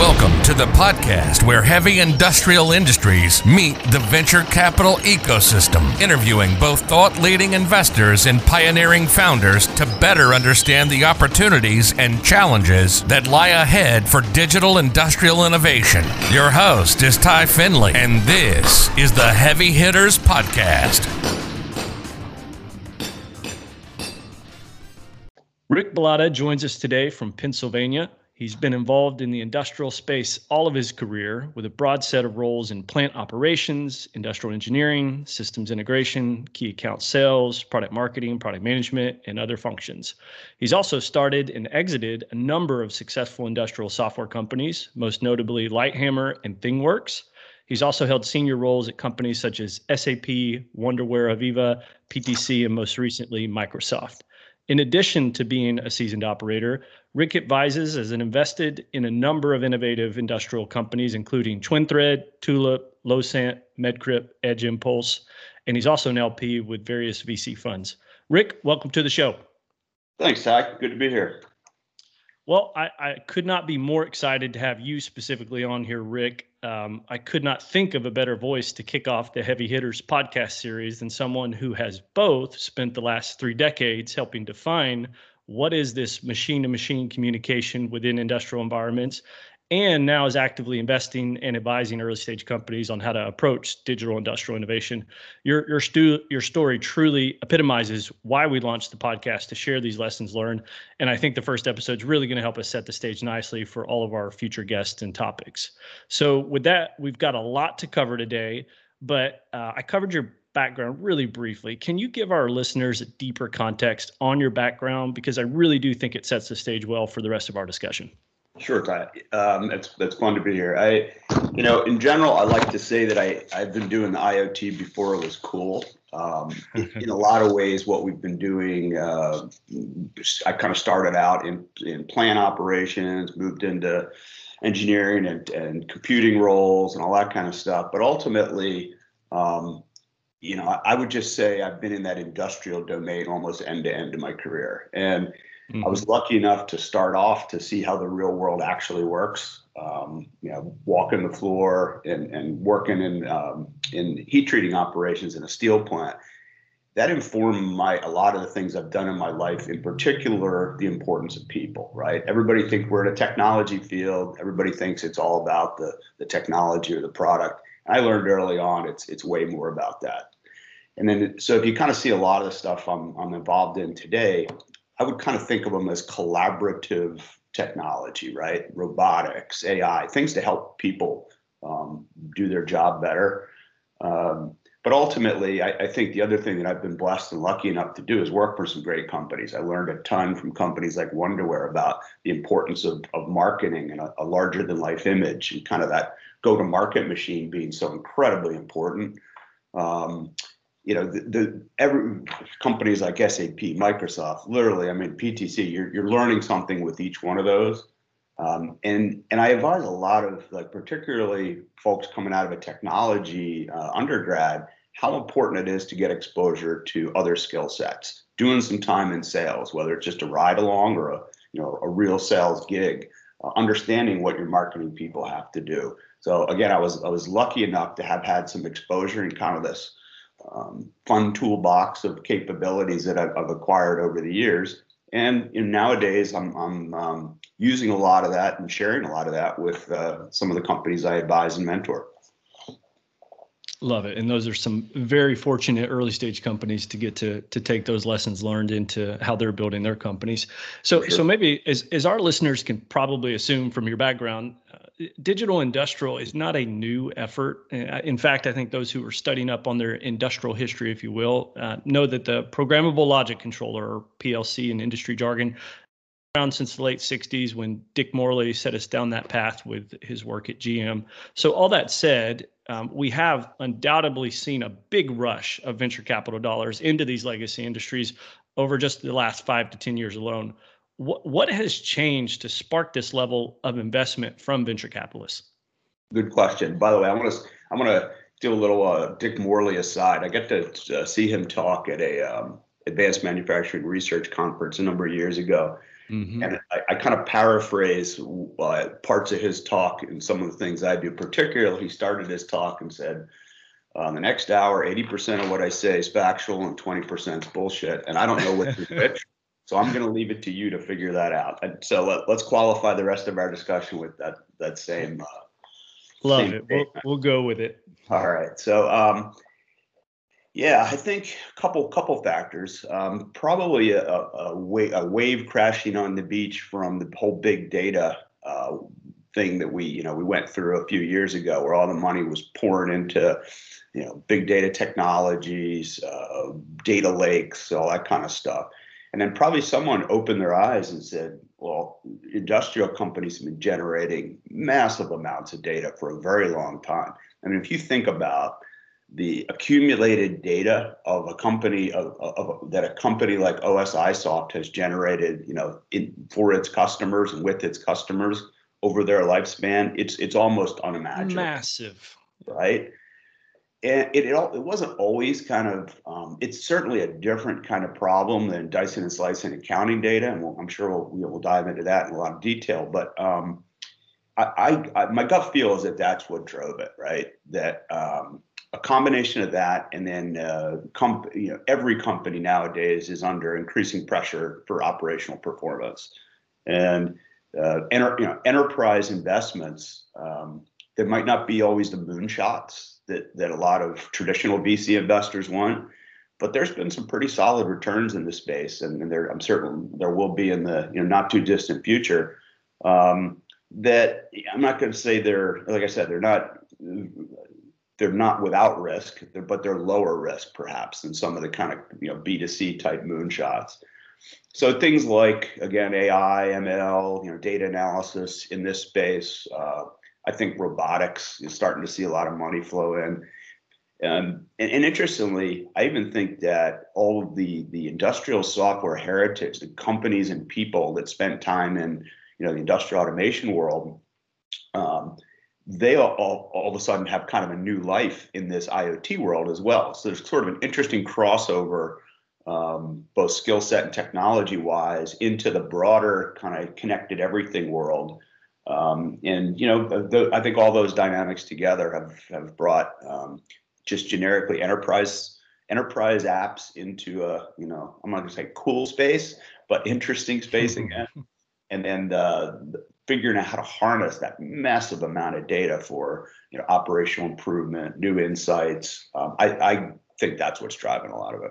Welcome to the podcast where heavy industrial industries meet the venture capital ecosystem, interviewing both thought leading investors and pioneering founders to better understand the opportunities and challenges that lie ahead for digital industrial innovation. Your host is Ty Finley, and this is the Heavy Hitters Podcast. Rick Bullotta joins us today from Pennsylvania. He's been involved in the industrial space all of his career with a broad set of roles in plant operations, industrial engineering, systems integration, key account sales, product marketing, product management, and other functions. He's also started and exited a number of successful industrial software companies, most notably Lighthammer and ThingWorx. He's also held senior roles at companies such as SAP, Wonderware AVEVA, PTC, and most recently, Microsoft. In addition to being a seasoned operator, Rick advises as an invested in a number of innovative industrial companies, including TwinThread, Tulip, Losant, MedCrypt, Edge Impulse, and he's also an LP with various VC funds. Rick, welcome to the show. Thanks, Zach. Good to be here. Well, I, I could not be more excited to have you specifically on here, Rick. Um, I could not think of a better voice to kick off the Heavy Hitters podcast series than someone who has both spent the last three decades helping define what is this machine to machine communication within industrial environments and now is actively investing and advising early stage companies on how to approach digital industrial innovation. Your your stu- your story truly epitomizes why we launched the podcast to share these lessons learned, and I think the first episode is really going to help us set the stage nicely for all of our future guests and topics. So with that, we've got a lot to cover today, but uh, I covered your background really briefly. Can you give our listeners a deeper context on your background because I really do think it sets the stage well for the rest of our discussion. Sure, Ty. Um, it's it's fun to be here. I, you know, in general, I like to say that I I've been doing the IoT before it was cool. Um, in a lot of ways, what we've been doing, uh, I kind of started out in in plant operations, moved into engineering and and computing roles and all that kind of stuff. But ultimately, um, you know, I, I would just say I've been in that industrial domain almost end to end in my career, and Mm-hmm. I was lucky enough to start off to see how the real world actually works. Um, you know, walking the floor and, and working in um, in heat treating operations in a steel plant. That informed my a lot of the things I've done in my life, in particular the importance of people. Right? Everybody thinks we're in a technology field. Everybody thinks it's all about the the technology or the product. And I learned early on it's it's way more about that. And then, so if you kind of see a lot of the stuff I'm, I'm involved in today, I would kind of think of them as collaborative technology, right? Robotics, AI, things to help people um, do their job better. Um, but ultimately, I, I, think the other thing that I've been blessed and lucky enough to do is work for some great companies. I learned a ton from companies like Wonderware about the importance of, of marketing and a, a larger than life image and kind of that go to market machine being so incredibly important. Um, you know, the, the every companies like SAP, Microsoft, literally, I mean, PTC, you're, you're learning something with each one of those. Um, and and I advise a lot of like particularly folks coming out of a technology uh, undergrad how important it is to get exposure to other skill sets. Doing some time in sales, whether it's just a ride along or a you know a real sales gig, uh, understanding what your marketing people have to do. So again, I was I was lucky enough to have had some exposure in kind of this um, fun toolbox of capabilities that I've, I've, acquired over the years. And you nowadays, I'm, I'm um, using a lot of that and sharing a lot of that with uh, some of the companies I advise and mentor. Love it, and those are some very fortunate early stage companies to get to to take those lessons learned into how they're building their companies. So, sure. so maybe as as our listeners can probably assume from your background, uh, digital industrial is not a new effort. Uh, in fact, I think those who are studying up on their industrial history, if you will, uh, know that the programmable logic controller, or PLC in industry jargon, around since the late 60s when Dick Morley set us down that path with his work at GM. So, all that said, um, we have undoubtedly seen a big rush of venture capital dollars into these legacy industries over just the last five to 10 years alone. What, what has changed to spark this level of investment from venture capitalists? Good question. By the way, I want to I'm going to do a little uh, Dick Morley aside. I get to uh, see him talk at a um, advanced manufacturing research conference a number of years ago. Mm-hmm. And I, I, kind of paraphrase uh, parts of his talk and some of the things I do. Particularly, he started his talk and said, uh, the next hour, 80% of what I say is factual and 20% is bullshit. And I don't know which is which. So I'm going to leave it to you to figure that out. And so let, us qualify the rest of our discussion with that that same. Uh, Love same it. We'll, we'll go with it. All right. So um, yeah, I think a couple couple factors. Um, probably a, a, wa- a, wave crashing on the beach from the whole big data uh, thing that we you know we went through a few years ago, where all the money was pouring into you know big data technologies, uh, data lakes, all that kind of stuff. And then probably someone opened their eyes and said, well, industrial companies have been generating massive amounts of data for a very long time. I mean, if you think about the accumulated data of a company of, of, that a company like OSIsoft has generated, you know, in, for its customers and with its customers over their lifespan, it's it's almost unimaginable. Massive, right? And it, it, it wasn't always kind of um, it's certainly a different kind of problem than Dyson and slicing accounting data, and we'll, I'm sure we'll, we'll dive into that in a lot of detail. But um, I, I, I, my gut feel is that that's what drove it, right? That um, a combination of that, and then uh, comp- you know every company nowadays is under increasing pressure for operational performance, and uh, enter, you know enterprise investments um, that might not be always the moonshots that that a lot of traditional VC investors want, but there's been some pretty solid returns in this space, and, and there I'm certain there will be in the you know not too distant future. Um, that I'm not going to say they're like I said they're not they're not without risk, but they're lower risk perhaps than some of the kind of you know B2C type moonshots. So things like again AI, ML, you know, data analysis in this space. Uh, I think robotics is starting to see a lot of money flow in. Um, and, and, interestingly, I even think that all of the the industrial software heritage, the companies and people that spent time in you know the industrial automation world, um, they all, all, of a sudden have kind of a new life in this IoT world as well. So there's sort of an interesting crossover, um, both skill set and technology wise, into the broader kind of connected everything world. Um, and you know, the, I think all those dynamics together have have brought um, just generically enterprise enterprise apps into a you know I'm not going to say cool space, but interesting space again. and then the, figuring out how to harness that massive amount of data for you know operational improvement, new insights. Um, I, I think that's what's driving a lot of it.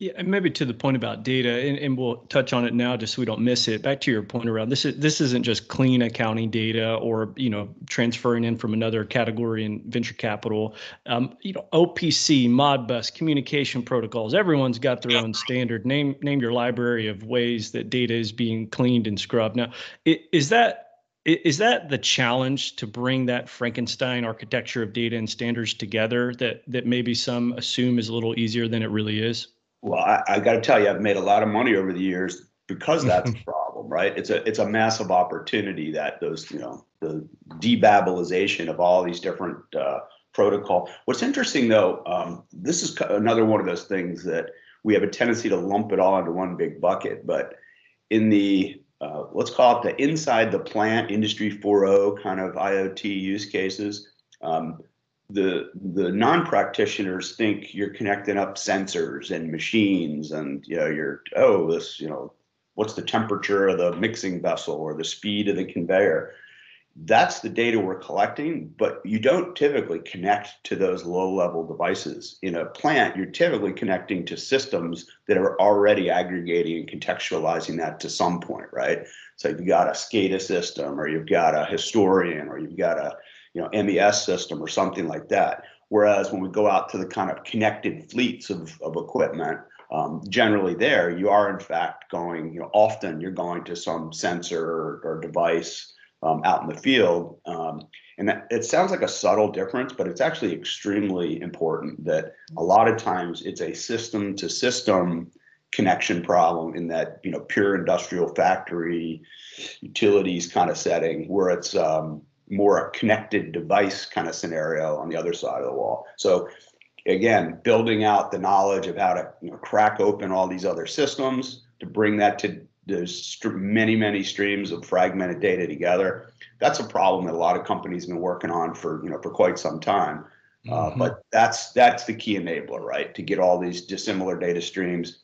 Yeah, and maybe to the point about data, and, and we'll touch on it now just so we don't miss it. Back to your point around this is this isn't just clean accounting data or you know transferring in from another category in venture capital. Um, you know, OPC, Modbus, communication protocols. Everyone's got their own standard. Name name your library of ways that data is being cleaned and scrubbed. Now, is that is that the challenge to bring that Frankenstein architecture of data and standards together that that maybe some assume is a little easier than it really is? Well, I, I got to tell you, I've made a lot of money over the years because that's the problem, right? It's a it's a massive opportunity that those you know the debabelization of all these different uh, protocol. What's interesting though, um, this is another one of those things that we have a tendency to lump it all into one big bucket, but in the uh, let's call it the inside the plant industry 4.0 kind of IoT use cases. Um, the the non-practitioners think you're connecting up sensors and machines and you know you're oh this you know what's the temperature of the mixing vessel or the speed of the conveyor? That's the data we're collecting but you don't typically connect to those low level devices. In a plant you're typically connecting to systems that are already aggregating and contextualizing that to some point right? So you've got a SCADA system or you've got a historian or you've got a you know MES system or something like that. Whereas when we go out to the kind of connected fleets of, of equipment, um, generally there you are in fact going, you know, often you're going to some sensor or, or device um, out in the field. Um, and that, it sounds like a subtle difference, but it's actually extremely important that a lot of times it's a system to system connection problem in that, you know, pure industrial factory utilities kind of setting where it's, um, more a connected device kind of scenario on the other side of the wall. So again, building out the knowledge of how to you know, crack open all these other systems to bring that to there's many many streams of fragmented data together. That's a problem that a lot of companies have been working on for you know for quite some time. Uh, mm-hmm. but that's that's the key enabler, right? To get all these dissimilar data streams.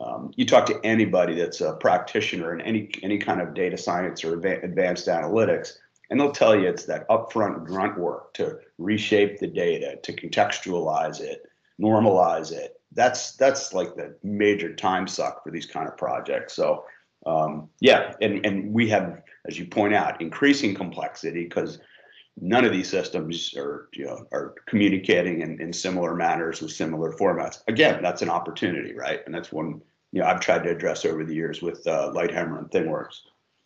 Um, you talk to anybody that's a practitioner in any any kind of data science or advanced analytics, and they'll tell you it's that upfront grunt work to reshape the data, to contextualize it, normalize it. That's that's like the major time suck for these kind of projects. So um, yeah, and and we have, as you point out, increasing complexity because none of these systems are you know are communicating in, in similar manners with similar formats. Again, that's an opportunity, right? And that's one you know I've tried to address over the years with uh, Lighthammer and ThingWorx.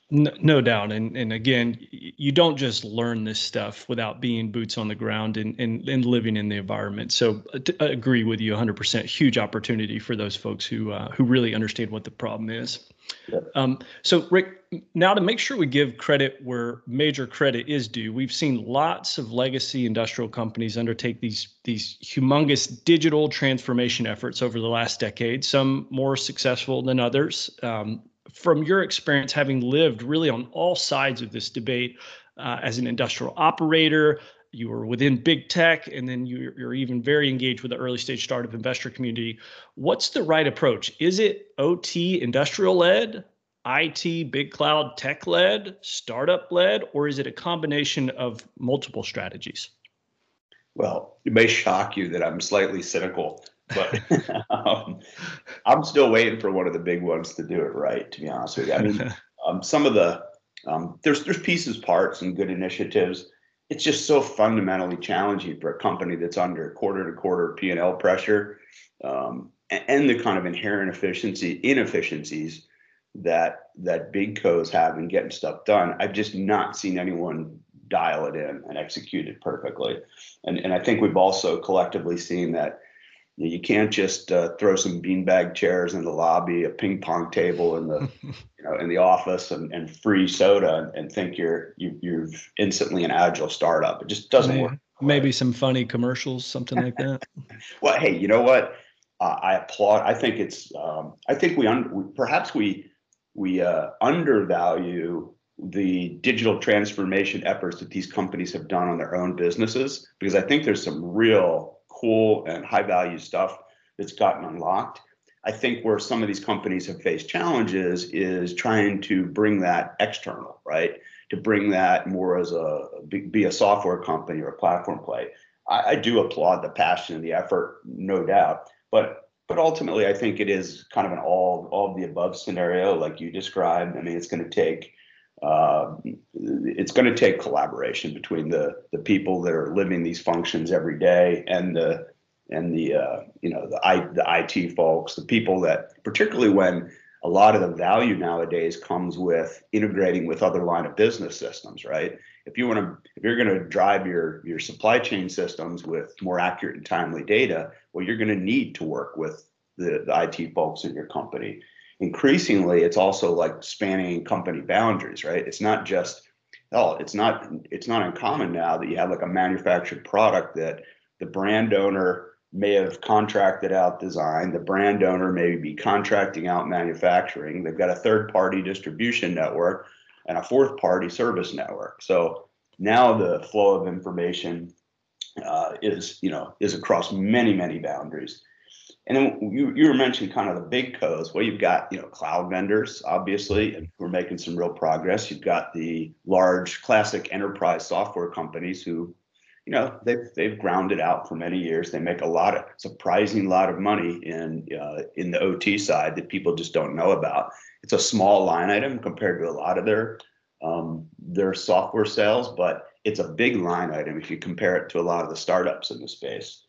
No, no, doubt. And and again, you don't just learn this stuff without being boots on the ground and and, and living in the environment. So uh, I agree with you 100%. Huge opportunity for those folks who uh, who really understand what the problem is. Yeah. Um, so Rick, now to make sure we give credit where major credit is due, we've seen lots of legacy industrial companies undertake these these humongous digital transformation efforts over the last decade. Some more successful than others. Um, from your experience, having lived really on all sides of this debate uh, as an industrial operator, you were within big tech, and then you're, you're even very engaged with the early stage startup investor community. What's the right approach? Is it OT industrial led, IT big cloud tech led, startup led, or is it a combination of multiple strategies? Well, it may shock you that I'm slightly cynical but um, I'm still waiting for one of the big ones to do it right. To be honest with you, I mean, um, some of the um, there's there's pieces, parts, and good initiatives. It's just so fundamentally challenging for a company that's under quarter to quarter P and L pressure, um, and, and, the kind of inherent efficiency inefficiencies that that big co's have in getting stuff done. I've just not seen anyone dial it in and execute it perfectly, and and I think we've also collectively seen that you can't just uh, throw some beanbag chairs in the lobby, a ping pong table in the, you know, in the office, and, and free soda, and think you're you, you're instantly an agile startup. It just doesn't maybe, work. Maybe some funny commercials, something like that. well, hey, you know what? Uh, I applaud. I think it's. Um, I think we, un- we perhaps we we uh, undervalue the digital transformation efforts that these companies have done on their own businesses because I think there's some real cool and high value stuff that's gotten unlocked. I think where some of these companies have faced challenges is trying to bring that external, right? To bring that more as a be a software company or a platform play. I, I do applaud the passion and the effort, no doubt. But but ultimately, I think it is kind of an all all of the above scenario, like you described. I mean, it's going to take uh, it's going to take collaboration between the the people that are living these functions every day and the and the uh, you know the I, the IT folks, the people that particularly when a lot of the value nowadays comes with integrating with other line of business systems, right? If you want to, if you're going to drive your your supply chain systems with more accurate and timely data, well, you're going to need to work with the, the IT folks in your company increasingly it's also like spanning company boundaries right? It's not just oh it's not it's not uncommon now that you have like a manufactured product that the brand owner may have contracted out design the brand owner may be contracting out manufacturing they've got a third party distribution network and a fourth party service network. So now the flow of information uh, is you know is across many many boundaries and then you, you were mentioning kind of the big codes. Well, you've got, you know, cloud vendors, obviously, and we're making some real progress. You've got the large classic enterprise software companies who, you know, they've, they've grounded out for many years. They make a lot of surprising lot of money in uh, in the OT side that people just don't know about. It's a small line item compared to a lot of their um, their software sales, but it's a big line item if you compare it to a lot of the startups in the space.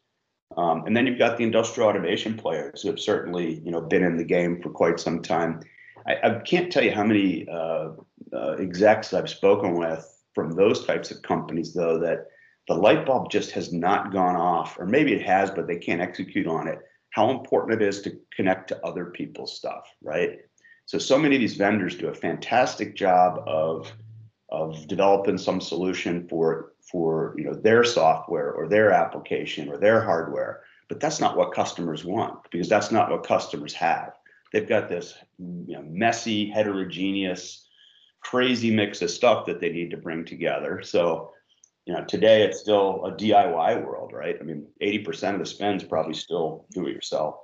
Um, and then you've got the industrial automation players who have certainly, you know, been in the game for quite some time. I, I can't tell you how many uh, uh, execs I've spoken with from those types of companies, though, that the light bulb just has not gone off, or maybe it has, but they can't execute on it. How important it is to connect to other people's stuff, right? So, so many of these vendors do a fantastic job of of developing some solution for for you know their software or their application or their hardware but that's not what customers want because that's not what customers have they've got this you know, messy, heterogeneous, crazy mix of stuff that they need to bring together. So, you know, today it's still a DIY world, right? I mean, 80% of the spend is probably still do it yourself.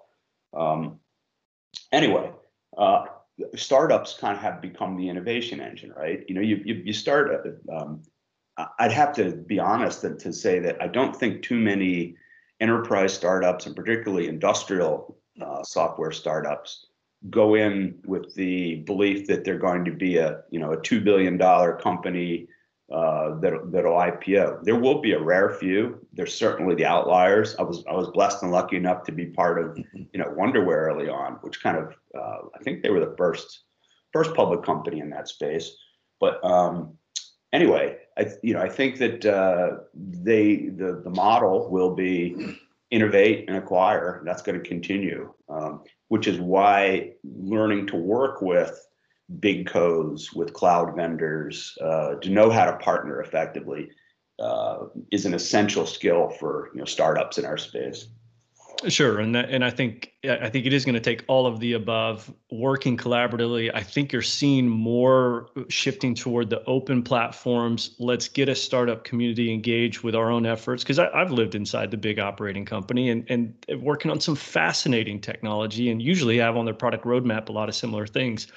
Um, anyway, uh, startups kind of have become the innovation engine, right? You know, you you, you start. Um, I'd have to be honest to, to say that I don't think too many enterprise startups, and particularly industrial uh, software startups, go in with the belief that they're going to be a you know a two billion dollar company uh, that that'll IPO. There will be a rare few. There's certainly the outliers. I was I was blessed and lucky enough to be part of you know Wonderware early on, which kind of uh, I think they were the first first public company in that space. But um, anyway, I you know I think that uh, they the the model will be innovate and acquire. And that's going to continue, um, which is why learning to work with big codes, with cloud vendors, uh, to know how to partner effectively uh, is an essential skill for you know startups in our space. Sure, and that, and I think I think it is going to take all of the above, working collaboratively. I think you're seeing more shifting toward the open platforms. Let's get a startup community engaged with our own efforts because I've lived inside the big operating company and and working on some fascinating technology, and usually have on their product roadmap a lot of similar things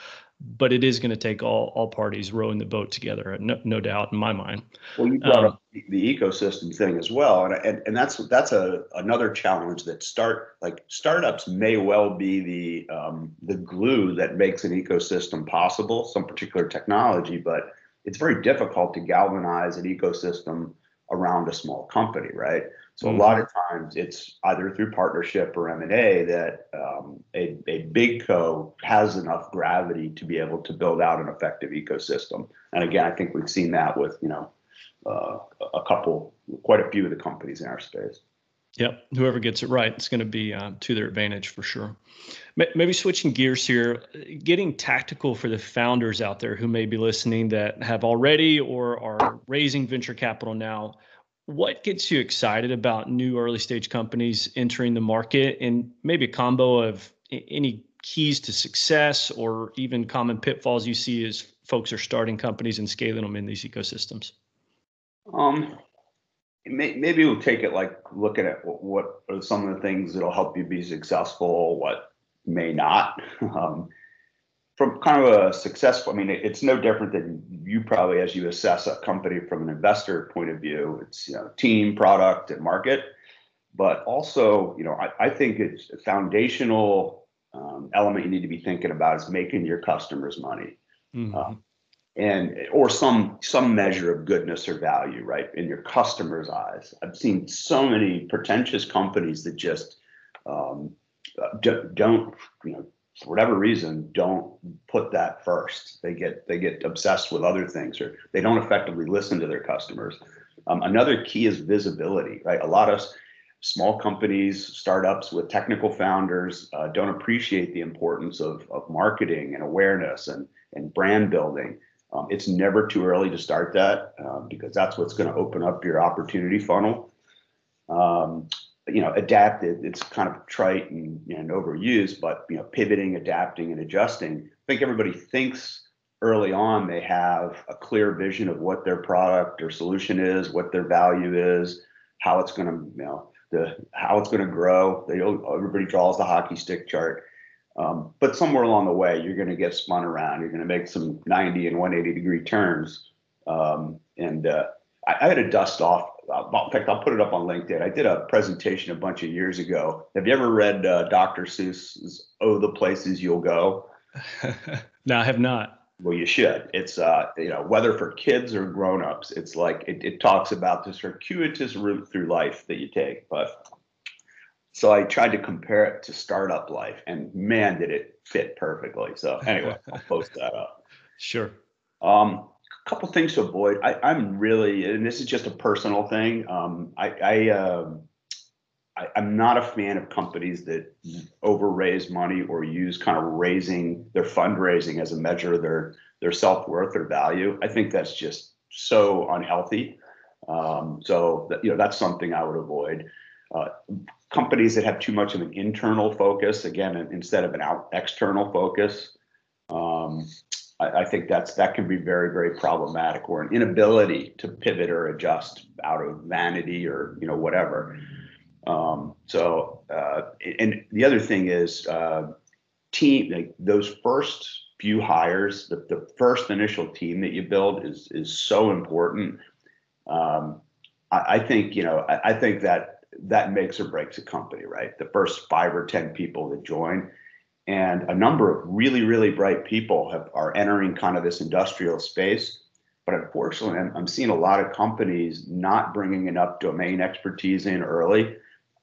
but it is going to take all all parties rowing the boat together, no, no doubt in my mind. Well, you brought um, up the ecosystem thing as well, and, and and that's that's a another challenge that start like startups may well be the um, the glue that makes an ecosystem possible, some particular technology, but it's very difficult to galvanize an ecosystem around a small company, right? So mm-hmm. a lot of times it's either through partnership or M&A that um, a, a big co has enough gravity to be able to build out an effective ecosystem. And again, I think we've seen that with, you know, uh, a couple, quite a few of the companies in our space. Yep. Whoever gets it right, it's going to be uh, to their advantage for sure. Maybe switching gears here, getting tactical for the founders out there who may be listening that have already or are raising venture capital now what gets you excited about new early stage companies entering the market and maybe a combo of any keys to success or even common pitfalls you see as folks are starting companies and scaling them in these ecosystems? Um, maybe we'll take it like looking at what are some of the things that'll help you be successful, what may not. Um, from kind of a successful, I mean, it's no different than you probably as you assess a company from an investor point of view. It's you know team, product, and market, but also you know I, I think it's a foundational um, element you need to be thinking about is making your customers money. Mm-hmm. Uh, and or some some measure of goodness or value right in your customers eyes i've seen so many pretentious companies that just um, don't you know for whatever reason don't put that first. They get they get obsessed with other things or they don't effectively listen to their customers. Um, another key is visibility right? A lot of small companies startups with technical founders uh, don't appreciate the importance of, of marketing and awareness and, and brand building. Um, it's never too early to start that uh, because that's what's going to open up your opportunity funnel. Um, you know, adapted. It's kind of trite and, and overused, but you know, pivoting, adapting, and adjusting. I think everybody thinks early on they have a clear vision of what their product or solution is, what their value is, how it's going to, you know, the how it's going to grow. They everybody draws the hockey stick chart. Um, but somewhere along the way, you're going to get spun around. You're going to make some 90 and 180 degree turns. Um, and uh, I, I had to dust off in fact, I'll put it up on LinkedIn. I did a presentation a bunch of years ago. Have you ever read uh, Dr. Seuss's "Oh, the Places You'll Go"? no, I have not. Well, you should. It's uh, you know, whether for kids or grown-ups, it's like it, it talks about the circuitous route through life that you take. But so I tried to compare it to startup life, and man, did it fit perfectly. So anyway, I'll post that up. Sure. Um, couple things to avoid. I, am really, and this is just a personal thing. Um, I, I, uh, I, am not a fan of companies that over raise money or use kind of raising their fundraising as a measure of their their self worth or value. I think that's just so unhealthy. Um, so that, you know that's something I would avoid. uh, companies that have too much of an internal focus, again, instead of an out external focus. Um, I, I, think that's that can be very, very problematic, or an inability to pivot or adjust out of vanity or you know whatever. Um, so, uh, and the other thing is uh, team. Like those first few hires, the, the first initial team that you build is is so important. Um, I, I, think you know. I, I think that that makes or breaks a company, right? The first five or 10 people that join. And a number of really, really bright people have, are entering kind of this industrial space. But unfortunately, I'm, I'm seeing a lot of companies not bringing enough domain expertise in early.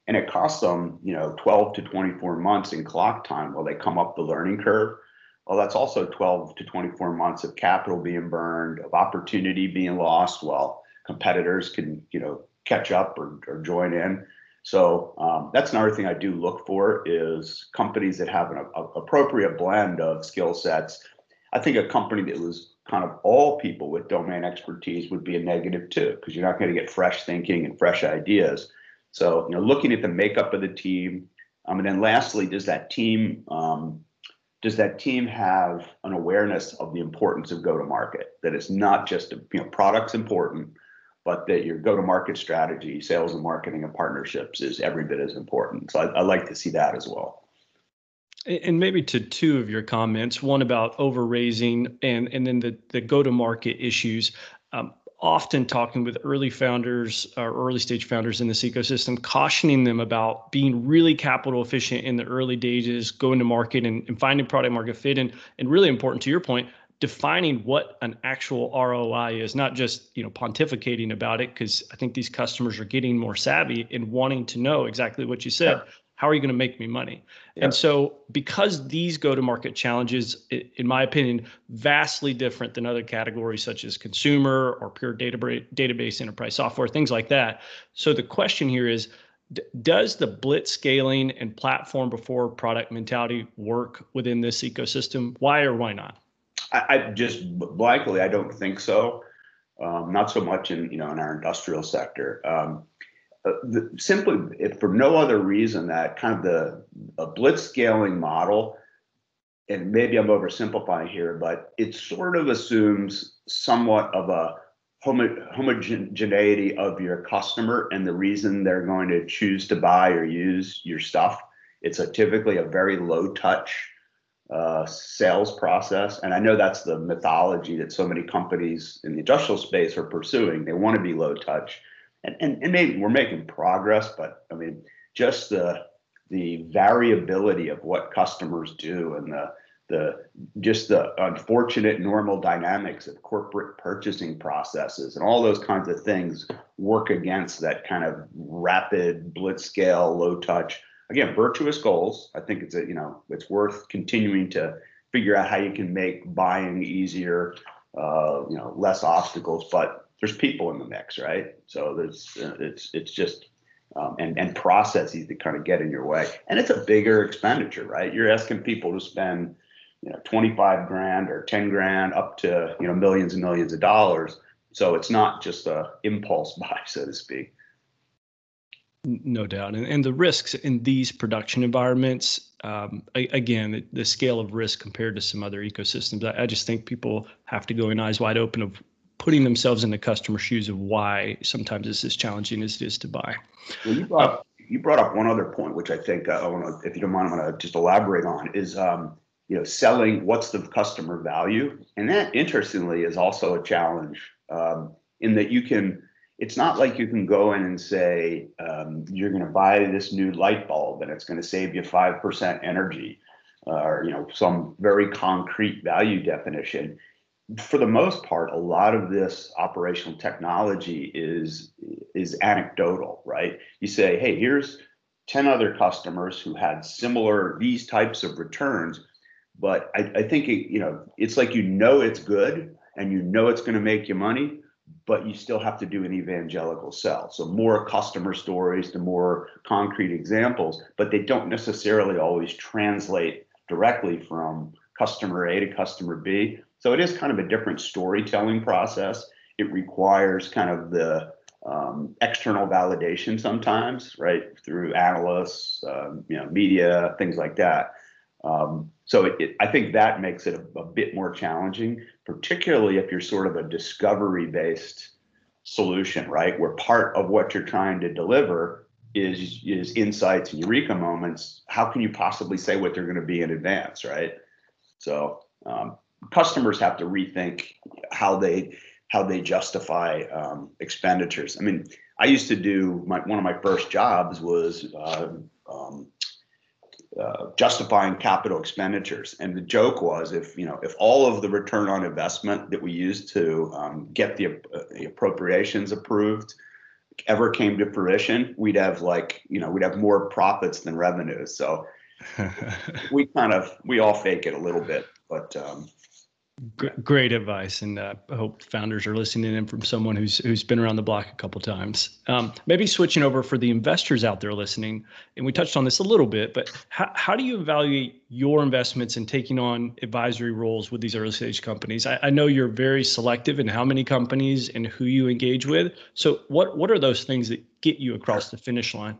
And it costs them, you know, 12 to 24 months in clock time while they come up the learning curve. Well, that's also 12 to 24 months of capital being burned, of opportunity being lost while competitors can, you know, catch up or, or join in. So um, that's another thing I do look for is companies that have an a, appropriate blend of skill sets. I think a company that was kind of all people with domain expertise would be a negative too, because you're not going to get fresh thinking and fresh ideas. So you know, looking at the makeup of the team, um, and then lastly, does that team um, does that team have an awareness of the importance of go to market? That it's not just a, you know products important, but that your go-to-market strategy, sales and marketing and partnerships is every bit as important. So I, I like to see that as well. And maybe to two of your comments, one about over raising and and then the the go-to-market issues. Um, often talking with early founders or early stage founders in this ecosystem, cautioning them about being really capital efficient in the early stages, going to market and, and finding product market fit. And, and really important to your point, defining what an actual ROI is, not just you know pontificating about it, because I think these customers are getting more savvy and wanting to know exactly what you said. Yeah. How are you going to make me money? Yeah. And so, because these go-to-market challenges, in my opinion, vastly different than other categories such as consumer or pure database, database enterprise software, things like that. So the question here is, does the blitz scaling and platform before product mentality work within this ecosystem? Why or why not? I, I just blankly, I don't think so. Um, not so much in you know in our industrial sector. Um, uh, the, simply, if for no other reason that kind of the a blitz scaling model, and maybe I'm oversimplifying here, but it sort of assumes somewhat of a homo- homogeneity of your customer and the reason they're going to choose to buy or use your stuff. It's a typically a very low touch uh, sales process. And I know that's the mythology that so many companies in the industrial space are pursuing. They want to be low touch. And, and, and maybe we're making progress, but I mean, just the the variability of what customers do and the the just the unfortunate normal dynamics of corporate purchasing processes and all those kinds of things work against that kind of rapid blitz scale low touch again, virtuous goals. I think it's a, you know, it's worth continuing to figure out how you can make buying easier, uh, you know, less obstacles, but there's people in the mix, right? So there's, uh, it's, it's just, um, and, and processes that kind of get in your way. And it's a bigger expenditure, right? You're asking people to spend, you know, 25 grand or 10 grand up to, you know, millions and millions of dollars. So it's not just a impulse buy, so to speak. No doubt. And, and the risks in these production environments, um, again, the, the, scale of risk compared to some other ecosystems, I, I, just think people have to go in eyes wide open of putting themselves in the customer shoes of why sometimes it's as challenging as it is to buy. Well, you brought, up, you brought up one other point, which I think uh, I want to, if you don't mind, I want to just elaborate on is, um, you know, selling what's the customer value. And that interestingly is also a challenge um, in that you can, it's not like you can go in and say um, you're going to buy this new light bulb and it's going to save you 5% energy uh, or you know some very concrete value definition. For the most part a lot of this operational technology is is anecdotal right? You say hey here's 10 other customers who had similar these types of returns but i, I think it, you know it's like you know it's good and you know it's going to make you money but you still have to do an evangelical sell. So more customer stories, the more concrete examples, but they don't necessarily always translate directly from customer A to customer B. So it is kind of a different storytelling process. It requires kind of the um, external validation sometimes, right, through analysts, um, you know, media, things like that. Um, so it, it, I think that makes it a, a, bit more challenging, particularly if you're sort of a discovery-based solution, right, where part of what you're trying to deliver is is insights and eureka moments. How can you possibly say what they're going to be in advance, right? So um, customers have to rethink how they how they justify um, expenditures. I mean, I used to do my one of my first jobs was uh, um, uh, justifying capital expenditures, and the joke was if you know if all of the return on investment that we used to um, get the, uh, the appropriations approved ever came to fruition, we'd have like you know we'd have more profits than revenues. So we kind of we all fake it a little bit, but um, Great advice, and uh, I hope founders are listening in from someone who's who's been around the block a couple times. Um, maybe switching over for the investors out there listening, and we touched on this a little bit, but how, how do you evaluate your investments in taking on advisory roles with these early stage companies? I, I know you're very selective in how many companies and who you engage with. So, what what are those things that get you across the finish line?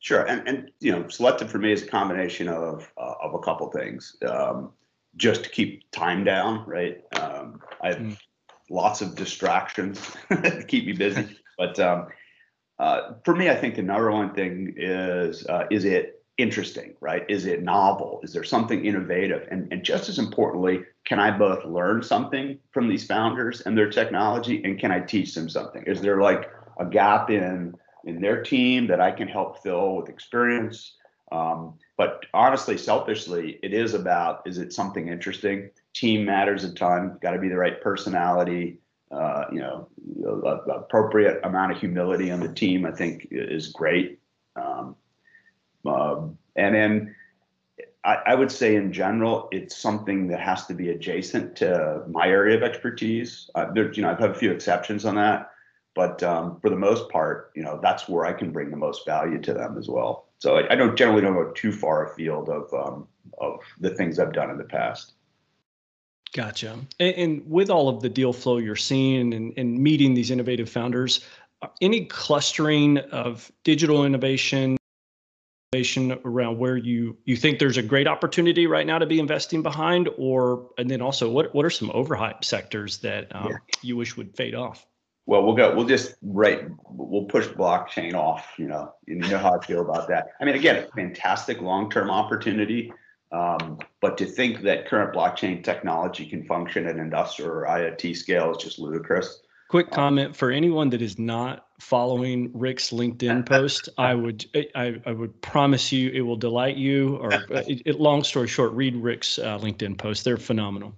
Sure, and and you know, selective for me is a combination of uh, of a couple things. Um, just to keep time down, right? Um, I have mm. lots of distractions to keep me busy, but um, uh, for me, I think the number one thing is uh, is it interesting, right? Is it novel? Is there something innovative? And, and just as importantly, can I both learn something from these founders and their technology, and can I teach them something? Is there like a gap in in their team that I can help fill with experience? Um, but honestly, selfishly, it is about is it something interesting? Team matters a ton. Got to be the right personality. Uh, you know, appropriate amount of humility on the team. I think is great. Um, uh, and then I, I, would say in general, it's something that has to be adjacent to my area of expertise. Uh, there, you know, I've had a few exceptions on that, but um, for the most part, you know, that's where I can bring the most value to them as well. So I, I don't generally don't go too far afield of um, of the things I've done in the past. Gotcha. And, and, with all of the deal flow you're seeing and, and meeting these innovative founders, uh, any clustering of digital innovation, innovation around where you you think there's a great opportunity right now to be investing behind, or and then also what what are some overhype sectors that um, yeah. you wish would fade off? Well, we'll go. We'll just right. We'll push blockchain off. You know, you know how I feel about that. I mean, again, fantastic long-term opportunity. Um, but to think that current blockchain technology can function at industrial or IoT scale is just ludicrous. Quick um, comment for anyone that is not following Rick's LinkedIn post, I would I, I would promise you it will delight you. Or it, it, long story short, read Rick's uh, LinkedIn post; they're phenomenal.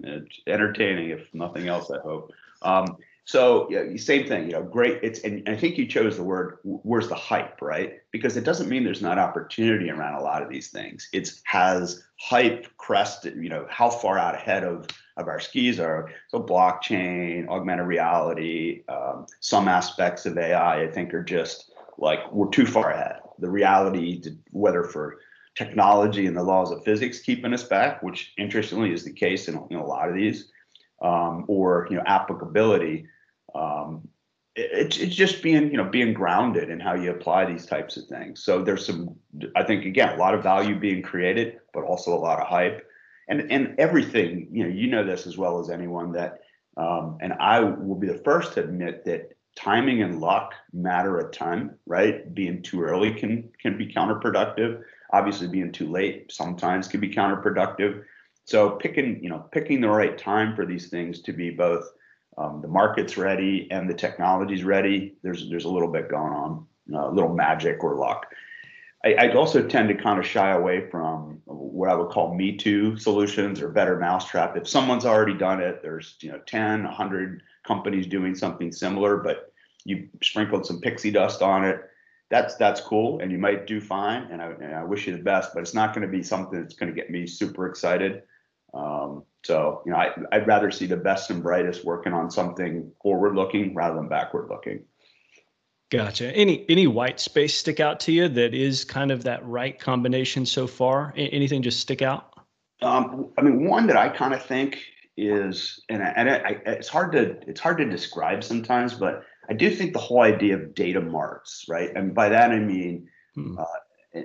It's entertaining, if nothing else. I hope. Um, so yeah, same thing, you know, great. It's and I think you chose the word. Where's the hype, right? Because it doesn't mean there's not opportunity around a lot of these things. It's has hype crested. You know, how far out ahead of of our skis are. So blockchain, augmented reality, um, some aspects of AI, I think are just like we're too far ahead. The reality, to, whether for technology and the laws of physics keeping us back, which interestingly is the case in, in a lot of these, um, or you know applicability um, it, it's just being you know being grounded in how you apply these types of things. So there's some i think again a lot of value being created but also a lot of hype. And and everything you know you know this as well as anyone that um, and i will be the first to admit that timing and luck matter a ton right? Being too early can can be counterproductive. Obviously being too late sometimes can be counterproductive so picking you know picking the right time for these things to be both um, the market's ready and the technology's ready. There's there's a little bit going on, a little magic or luck. I, I, also tend to kind of shy away from what I would call me too solutions or better mousetrap. If someone's already done it, there's you know 10, 100 companies doing something similar, but you sprinkled some pixie dust on it. That's that's cool, and you might do fine. And I, and I wish you the best, but it's not going to be something that's going to get me super excited. Um, so, you know, I, I'd rather see the best and brightest working on something forward looking rather than backward looking. Gotcha. Any any white space stick out to you that is kind of that right combination so far? Anything just stick out? Um, I mean, one that I kind of think is, and, I, and I, it's hard to it's hard to describe sometimes, but I do think the whole idea of data marts, right? And by that I mean, hmm. uh,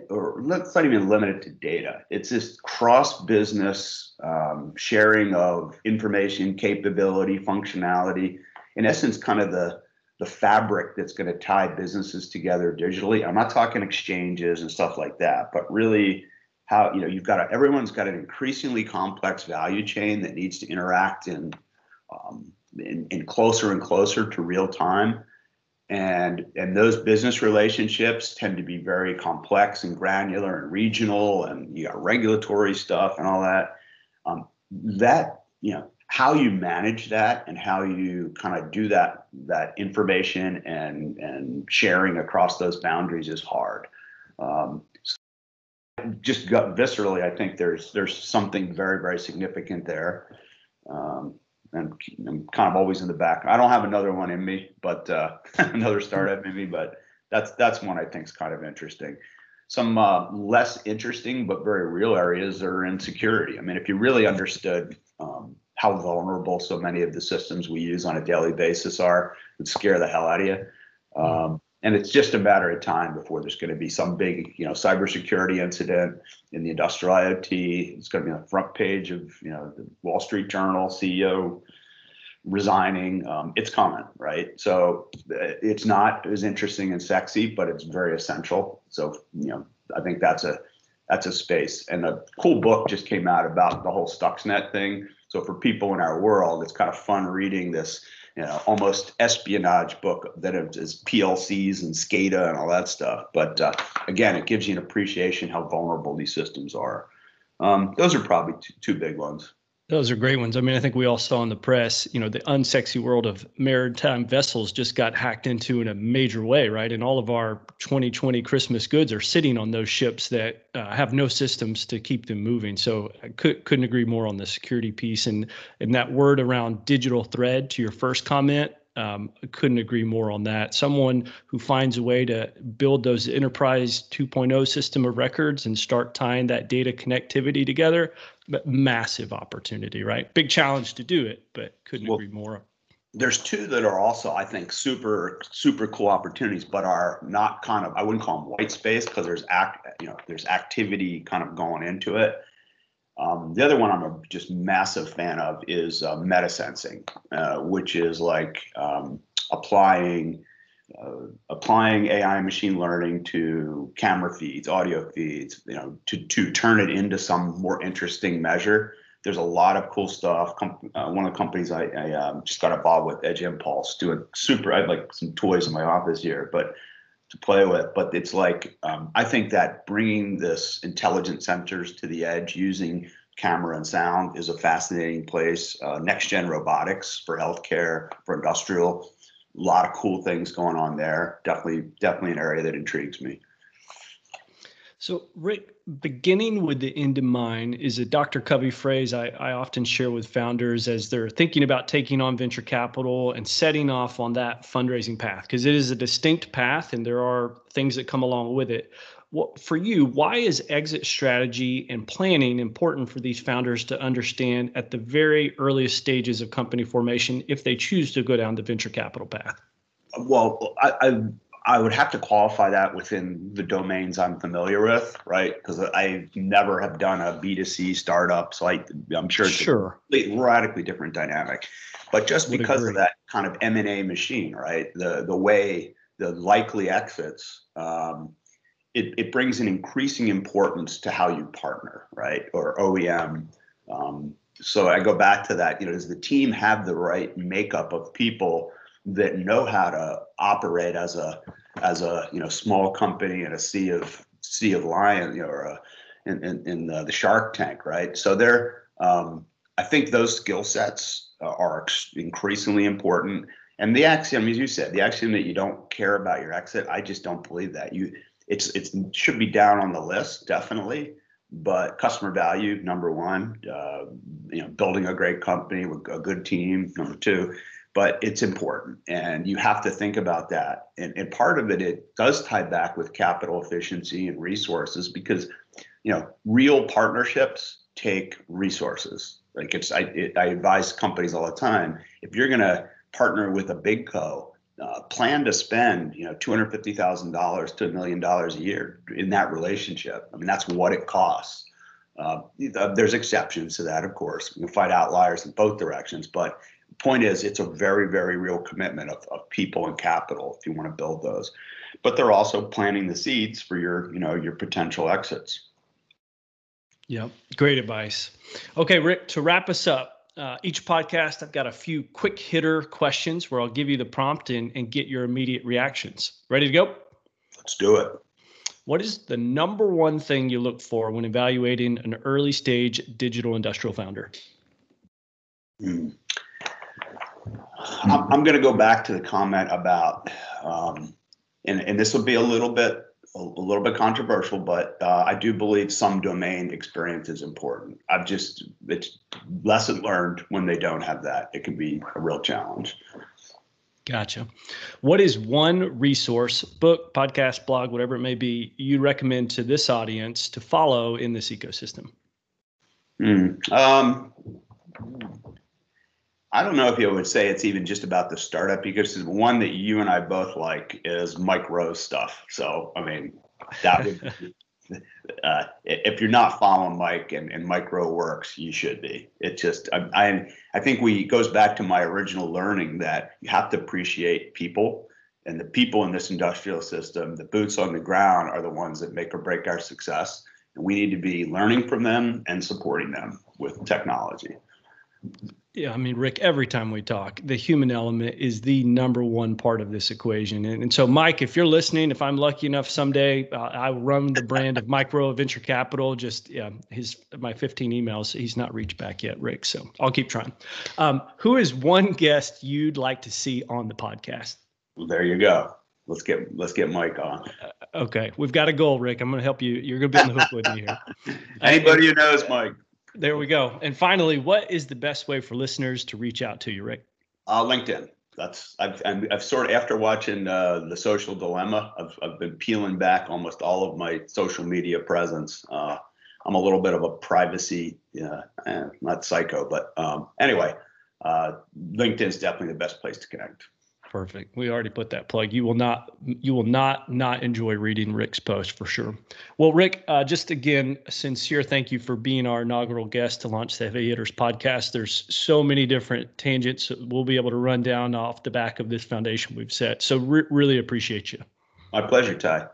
or let's not even limited to data. It's this cross business um, sharing of information, capability, functionality. In essence, kind of the the fabric that's going to tie businesses together digitally. I'm not talking exchanges and stuff like that, but really how you know you've got a, everyone's got an increasingly complex value chain that needs to interact in, um, in, in closer and closer to real time and and those business relationships tend to be very complex and granular and regional and you got regulatory stuff and all that. Um, that you know how you manage that and how you kind of do that that information and and sharing across those boundaries is hard. Um, just gut viscerally i think there's there's something very very significant there. Um, and i'm kind of always in the back. I don't have another one in me but uh, another startup in me but that's that's one i think is kind of interesting. Some uh, less interesting but very real areas are in security. I mean if you really understood um, how vulnerable so many of the systems we use on a daily basis are would scare the hell out of you. Um, and it's just a matter of time before there's going to be some big, you know, cybersecurity incident in the industrial IoT. It's going to be on the front page of, you know, the Wall Street Journal CEO resigning. Um, it's coming, right? So uh, it's not as interesting and sexy, but it's very essential. So you know, I think that's a that's a space. And a cool book just came out about the whole Stuxnet thing. So for people in our world, it's kind of fun reading this, you know, almost espionage book that is PLCs and SCADA and all that stuff. But uh, again, it gives you an appreciation how vulnerable these systems are. Um, those are probably two, two big ones. Those are great ones. I mean, I think we all saw in the press, you know, the unsexy world of maritime vessels just got hacked into in a major way, right? And all of our 2020 Christmas goods are sitting on those ships that uh, have no systems to keep them moving. So I could, couldn't agree more on the security piece and and that word around digital thread to your first comment. Um, couldn't agree more on that. Someone who finds a way to build those enterprise 2.0 system of records and start tying that data connectivity together, massive opportunity, right? Big challenge to do it, but couldn't well, agree more. There's two that are also, I think, super super cool opportunities, but are not kind of I wouldn't call them white space because there's act you know there's activity kind of going into it. Um, the other one I'm a just massive fan of is uh, meta sensing, uh, which is like um, applying uh, applying AI and machine learning to camera feeds, audio feeds, you know, to to turn it into some more interesting measure. There's a lot of cool stuff. Com- uh, one of the companies I, I um, just got involved with, Edge Impulse, doing super. I have like some toys in my office here, but to play with. But it's like um, I think that bringing this intelligent sensors to the edge using camera and sound is a fascinating place. Uh, next gen robotics for healthcare, for industrial a lot of cool things going on there. Definitely, definitely an area that intrigues me. So, Rick, beginning with the end in mind is a Dr. Covey phrase I, I often share with founders as they're thinking about taking on venture capital and setting off on that fundraising path, because it is a distinct path and there are things that come along with it what, for you, why is exit strategy and planning important for these founders to understand at the very earliest stages of company formation if they choose to go down the venture capital path? Well, I, I, I would have to qualify that within the domains I'm familiar with, right? Because I never have done a B2C startup, so I, I'm sure it's sure. a radically different dynamic. But just because agree. of that kind of M&A machine, right? The the way the likely exits. Um, it, it brings an increasing importance to how you partner, right? Or OEM. Um, so I go back to that. You know, does the team have the right makeup of people that know how to operate as a as a you know small company in a sea of sea of lion, you know, or a, in in, in the, the Shark Tank, right? So they're um, I think those skill sets are increasingly important. And the axiom, as you said, the axiom that you don't care about your exit, I just don't believe that. You it's it should be down on the list definitely but customer value number one uh, you know building a great company with a good team number two but it's important and you have to think about that and, and part of it it does tie back with capital efficiency and resources because you know real partnerships take resources. Like it's i, it, I advise companies all the time if you're going to partner with a big co uh, plan to spend you know two hundred fifty thousand dollars to a million dollars a year in that relationship. I mean that's what it costs. Uh, there's exceptions to that, of course. We can find outliers in both directions, but the point is, it's a very, very real commitment of, of people and capital if you want to build those. But they're also planting the seeds for your, you know, your potential exits. Yeah, great advice. Okay, Rick, to wrap us up, uh, each podcast, I've got a few quick hitter questions where I'll give you the prompt and, and get your immediate reactions. Ready to go? Let's do it. What is the number one thing you look for when evaluating an early stage digital industrial founder? I'm, I'm going to go back to the comment about, um, and, and this will be a little bit a, little bit controversial, but uh, I do believe some domain experience is important. I've just it's lesson learned when they don't have that. It can be a real challenge. Gotcha. What is one resource, book, podcast, blog, whatever it may be, you recommend to this audience to follow in this ecosystem? Mm, um, I don't know if you would say it's even just about the startup ecosystem. One that you and I both like is Mike Rowe's stuff. So, I mean, that would, uh, if you're not following Mike and, and Mike Rowe works, you should be. It just, I, I, I think we, goes back to my original learning that you have to appreciate people and the people in this industrial system, the boots on the ground are the ones that make or break our success. And we need to be learning from them and supporting them with technology. Yeah, I mean, Rick, every time we talk, the human element is the number one part of this equation. And, and so, Mike, if you're listening, if I'm lucky enough someday, uh, I run the brand of Micro Venture Capital. Just yeah, his my 15 emails, he's not reached back yet, Rick. So I'll keep trying. Um, who is one guest you'd like to see on the podcast? Well, there you go. Let's get let's get Mike on. Uh, okay, we've got a goal, Rick. I'm going to help you. You're going to be on the hook with me here. Anybody who knows Mike. There we go. And finally, what is the best way for listeners to reach out to you, Rick? Uh, LinkedIn. That's I've I've sort of after watching uh, the Social Dilemma, I've I've been peeling back almost all of my social media presence. Uh, I'm a little bit of a privacy, uh, eh, not psycho, but um, anyway, uh, LinkedIn is definitely the best place to connect. Perfect. We already put that plug. You will not you will not not enjoy reading Rick's post for sure. Well, Rick, uh, just again, sincere thank you for being our inaugural guest to launch the Heavy Hitters podcast. There's so many different tangents we'll be able to run down off the back of this foundation we've set. So re- really appreciate you. My pleasure, Ty.